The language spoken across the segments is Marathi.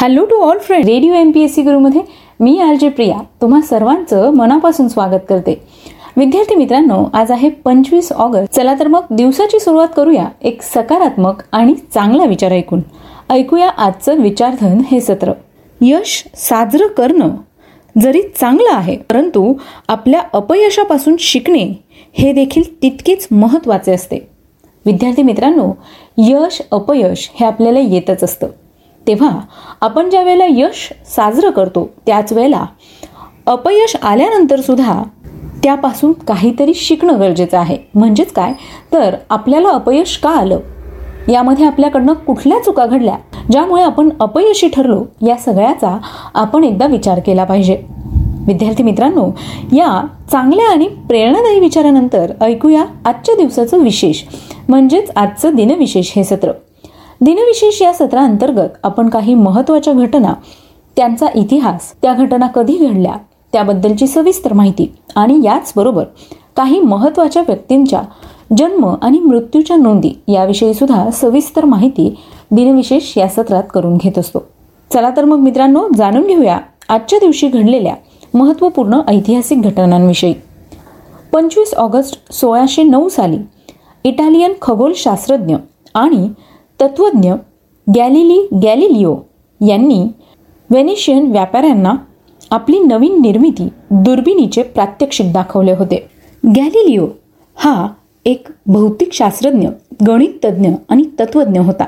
Hello to all friend radio M P S C गुरुमध्ये मी आर जे प्रिया तुम्हा सर्वांचं मनापासून स्वागत करते. विद्यार्थी मित्रांनो आज आहे पंचवीस ऑगस्ट. चला तर मग दिवसाची सुरुवात करूया एक सकारात्मक आणि चांगला विचार ऐकून. ऐकूया आजचं विचारधन हे सत्र. यश साजरं करणं जरी चांगलं आहे परंतु आपल्या अपयशापासून शिकणे हे देखील तितकेच महत्त्वाचे असते. विद्यार्थी मित्रांनो यश अपयश हे आपल्याला येतच असतं. तेव्हा आपण ज्या वेळेला यश साजरं करतो त्याच वेळेला अपयश आल्यानंतर सुद्धा त्यापासून काहीतरी शिकणं गरजेचं आहे. म्हणजेच काय? तर आपल्याला अपयश का आलं? यामध्ये आपल्याकडनं कुठल्या चुका घडल्या? ज्यामुळे आपण अपयशी ठरलो या सगळ्याचा आपण एकदा विचार केला पाहिजे. विद्यार्थी मित्रांनो या चांगल्या आणि प्रेरणादायी विचारानंतर ऐकूया आजच्या दिवसाचं विशेष. म्हणजेच आजचं दिनविशेष हे सत्र. दिनविशेष या सत्रांतर्गत आपण काही महत्त्वाच्या घटना त्यांचा इतिहास त्या घटना कधी घडल्या त्याबद्दलची सविस्तर माहिती आणि याचबरोबर काही महत्त्वाच्या व्यक्तींच्या जन्म आणि मृत्यूच्या नोंदी याविषयी सुद्धा सविस्तर माहिती दिनविशेष या सत्रात करून घेत असतो. चला तर मग मित्रांनो जाणून घेऊया आजच्या दिवशी घडलेल्या महत्त्वपूर्ण ऐतिहासिक घटनांविषयी. पंचवीस ऑगस्ट सोळाशे नऊ साली इटालियन खगोलशास्त्रज्ञ आणि तत्वज्ञ गॅलिली गॅलिलिओ यांनी व्हेनेशियन व्यापाऱ्यांना आपली नवीन निर्मिती दुर्बिणीचे प्रात्यक्षिक दाखवले होते. गॅलिलिओ हा एक भौतिक शास्त्रज्ञ गणित आणि तत्वज्ञ होता.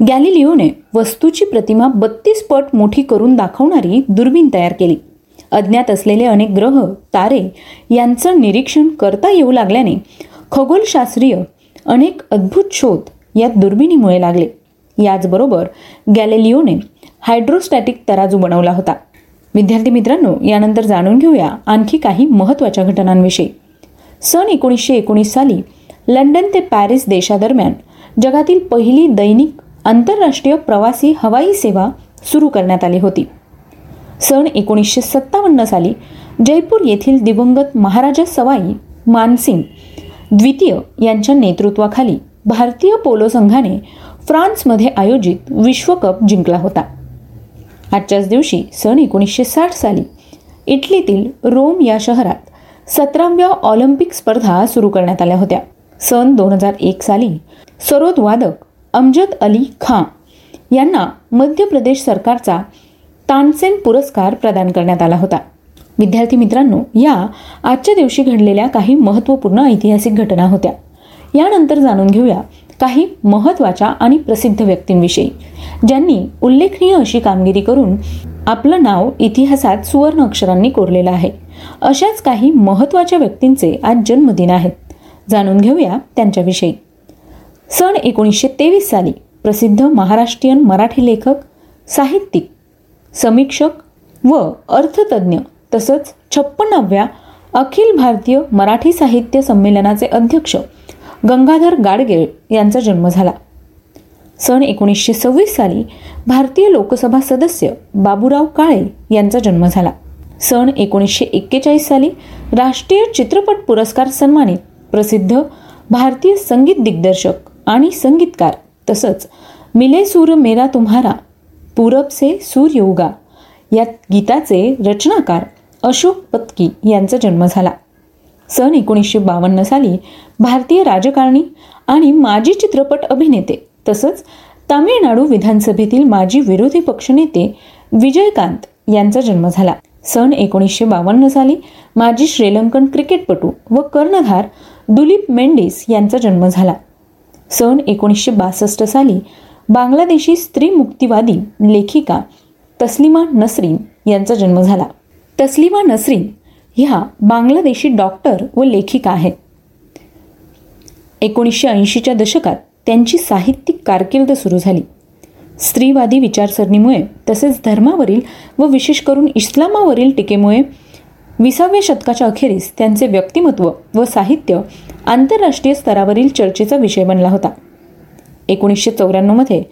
गॅलिलिओने वस्तूची प्रतिमा बत्तीस पट मोठी करून दाखवणारी दुर्बीण तयार केली. अज्ञात असलेले अनेक ग्रह तारे यांचं निरीक्षण करता येऊ लागल्याने खगोलशास्त्रीय अनेक अद्भुत शोध या दुर्बिणीमुळे लागले. याचबरोबर गॅलेलिओने हायड्रोस्टॅटिक तराजू बनवला होता. विद्यार्थी मित्रांनो यानंतर जाणून घेऊया आणखी काही महत्त्वाच्या घटनांविषयी. सन एकोणीसशे एकोणीस साली लंडन ते पॅरिस देशादरम्यान जगातील पहिली दैनिक आंतरराष्ट्रीय प्रवासी हवाई सेवा सुरू करण्यात आली होती. सन एकोणीसशे सत्तावन्न साली जयपूर येथील दिवंगत महाराजा सवाई मानसिंग द्वितीय यांच्या नेतृत्वाखाली भारतीय पोलो संघाने फ्रान्समध्ये आयोजित विश्वकप जिंकला होता. आजच्याच दिवशी सन एकोणीसशे साठ साली इटलीतील रोम या शहरात सतराव्या ऑलिम्पिक स्पर्धा सुरू करण्यात आल्या होत्या. सन दोन हजार एक साली सरोद वादक अमजद अली खां यांना मध्य प्रदेश सरकारचा तानसेन पुरस्कार प्रदान करण्यात आला होता. विद्यार्थी मित्रांनो या आजच्या दिवशी घडलेल्या काही महत्त्वपूर्ण ऐतिहासिक घटना होत्या. यानंतर जाणून घेऊया काही महत्त्वाच्या आणि प्रसिद्ध व्यक्तींविषयी ज्यांनी उल्लेखनीय अशी कामगिरी करून आपलं नाव इतिहासात सुवर्ण अक्षरांनी कोरलेलं आहे. अशाच काही महत्त्वाच्या व्यक्तींचे आज जन्मदिन आहेत. जाणून घेऊया त्यांच्याविषयी. सन एकोणीसशे तेवीस साली प्रसिद्ध महाराष्ट्रीयन मराठी लेखक साहित्यिक समीक्षक व अर्थतज्ञ तसंच छप्पनाव्या अखिल भारतीय मराठी साहित्य संमेलनाचे अध्यक्ष गंगाधर गाडगे यांचा जन्म झाला. सन एकोणीसशे सव्वीस साली भारतीय लोकसभा सदस्य बाबूराव काळे यांचा जन्म झाला. सन एकोणीसशे एक्केचाळीस साली राष्ट्रीय चित्रपट पुरस्कार सन्मानित प्रसिद्ध भारतीय संगीत दिग्दर्शक आणि संगीतकार तसंच मिले सूर मेरा तुम्हारा पूरब से सूर्य उगा या गीताचे रचनाकार अशोक पत्की यांचा जन्म झाला. सन एकोणीसशे बावन्न साली भारतीय राजकारणी आणि माजी चित्रपट अभिनेते तसंच तामिळनाडू विधानसभेतील माजी विरोधी पक्षनेते विजयकांत यांचा जन्म झाला. सन एकोणीसशे बावन्न साली माजी श्रीलंकन क्रिकेटपटू व कर्णधार दुलीप मेंडिस यांचा जन्म झाला. सन एकोणीसशे बासष्ट साली बांगलादेशी स्त्री मुक्तिवादी लेखिका तस्लिमा नसरीन यांचा जन्म झाला. तस्लिमा नसरीन ह्या बांगलादेशी डॉक्टर व लेखिका आहेत. एकोणीसशे ऐंशीच्या दशकात त्यांची साहित्यिक कारकीर्द सुरू झाली. स्त्रीवादी विचारसरणीमुळे तसेच धर्मावरील व विशेष करून इस्लामावरील टीकेमुळे विसाव्या शतकाच्या अखेरीस त्यांचे व्यक्तिमत्व व साहित्य आंतरराष्ट्रीय स्तरावरील चर्चेचा विषय बनला होता. एकोणीसशे चौऱ्याण्णवमध्ये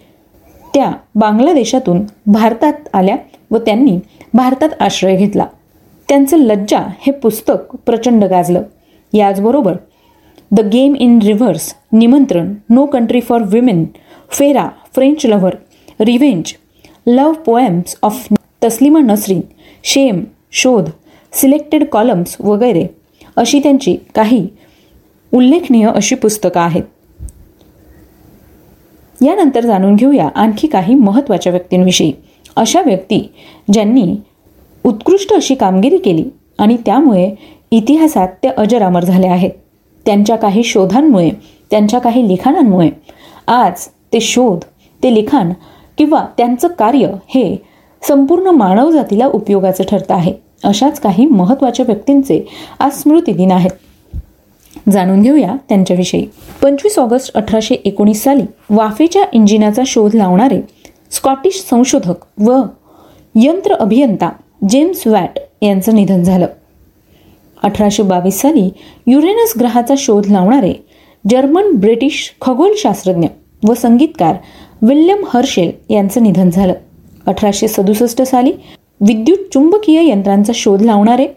त्या बांगलादेशातून भारतात आल्या व त्यांनी भारतात आश्रय घेतला. त्यांचं लज्जा हे पुस्तक प्रचंड गाजलं. याचबरोबर the game in reverse Nimantran no country for women Phera French lover revenge love poems of Taslima Nasrin shame Shodh selected columns वगैरे अशी त्यांची काही उल्लेखनीय अशी पुस्तकं आहेत. यानंतर जाणून घेऊया आणखी काही महत्त्वाच्या व्यक्तींविषयी. अशा व्यक्ती ज्यांनी उत्कृष्ट अशी कामगिरी केली आणि त्यामुळे इतिहासात ते अजरामर झाले आहेत. त्यांच्या काही शोधांमुळे त्यांच्या काही लिखाणांमुळे आज ते शोध ते लिखाण किंवा त्यांचं कार्य हे संपूर्ण मानवजातीला उपयोगाचं ठरतं आहे. अशाच काही महत्त्वाच्या व्यक्तींचे आज स्मृती दिन आहेत. जाणून घेऊया त्यांच्याविषयी. पंचवीस ऑगस्ट अठराशे एकोणीस साली वाफेच्या इंजिनाचा शोध लावणारे स्कॉटिश संशोधक व यंत्र अभियंता जेम्स वॅट यांचं निधन झालं. अठराशे बावीस साली युरेनस ग्रहाचा शोध लावणारे जर्मन ब्रिटिश खगोलशास्त्रज्ञ व संगीतकार विल्यम हर्शेल यांचं निधन झालं. अठराशे सदुसष्ट साली विद्युत चुंबकीय यंत्रांचा शोध लावणारे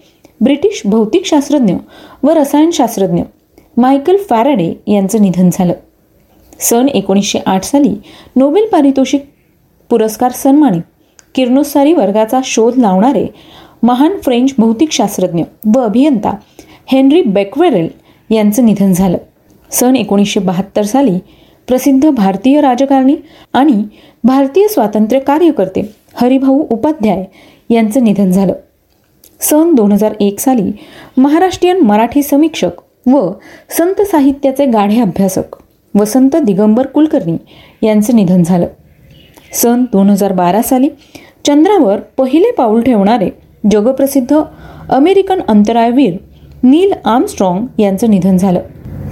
ब्रिटिश भौतिकशास्त्रज्ञ व रसायनशास्त्रज्ञ मायकल फॅराडे यांचं निधन झालं. सन एकोणीसशे आठ साली नोबेल पारितोषिक पुरस्कार सन्मानित किरणोत्सारी वर्गाचा शोध लावणारे महान फ्रेंच भौतिकशास्त्रज्ञ व अभियंता हेनरी बेकवेरेल यांचं निधन झालं. सन एकोणीसशे बहात्तर साली प्रसिद्ध भारतीय राजकारणी आणि भारतीय स्वातंत्र्य कार्यकर्ते हरिभाऊ उपाध्याय यांचं निधन झालं. सन दोन हजार एक साली महाराष्ट्रीयन मराठी समीक्षक व संत साहित्याचे गाढे अभ्यासक वसंत दिगंबर कुलकर्णी यांचं निधन झालं. सन दोन हजार बारा साली चंद्रावर पहिले पाऊल ठेवणारे जगप्रसिद्ध अमेरिकन अंतराळवीर नील आर्मस्ट्रॉंग यांचं निधन झालं.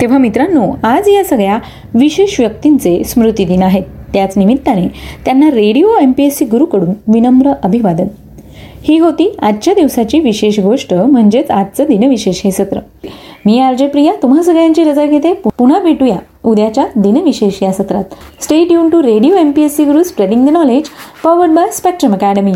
तेव्हा मित्रांनो आज या सगळ्या विशेष व्यक्तींचे स्मृतिदिन आहेत. त्याच निमित्ताने त्यांना radio M P S C गुरुकडून विनम्र अभिवादन. ही होती आजच्या दिवसाची विशेष गोष्ट म्हणजेच आजचं दिनविशेष हे सत्र. मी आर जे प्रिया तुम्हा सगळ्यांची रजा घेते. पुन्हा भेटूया उद्याच्या दिनविशेष या सत्रात. Stay युन to radio M P S C Guru spreading the knowledge powered by Spectrum Academy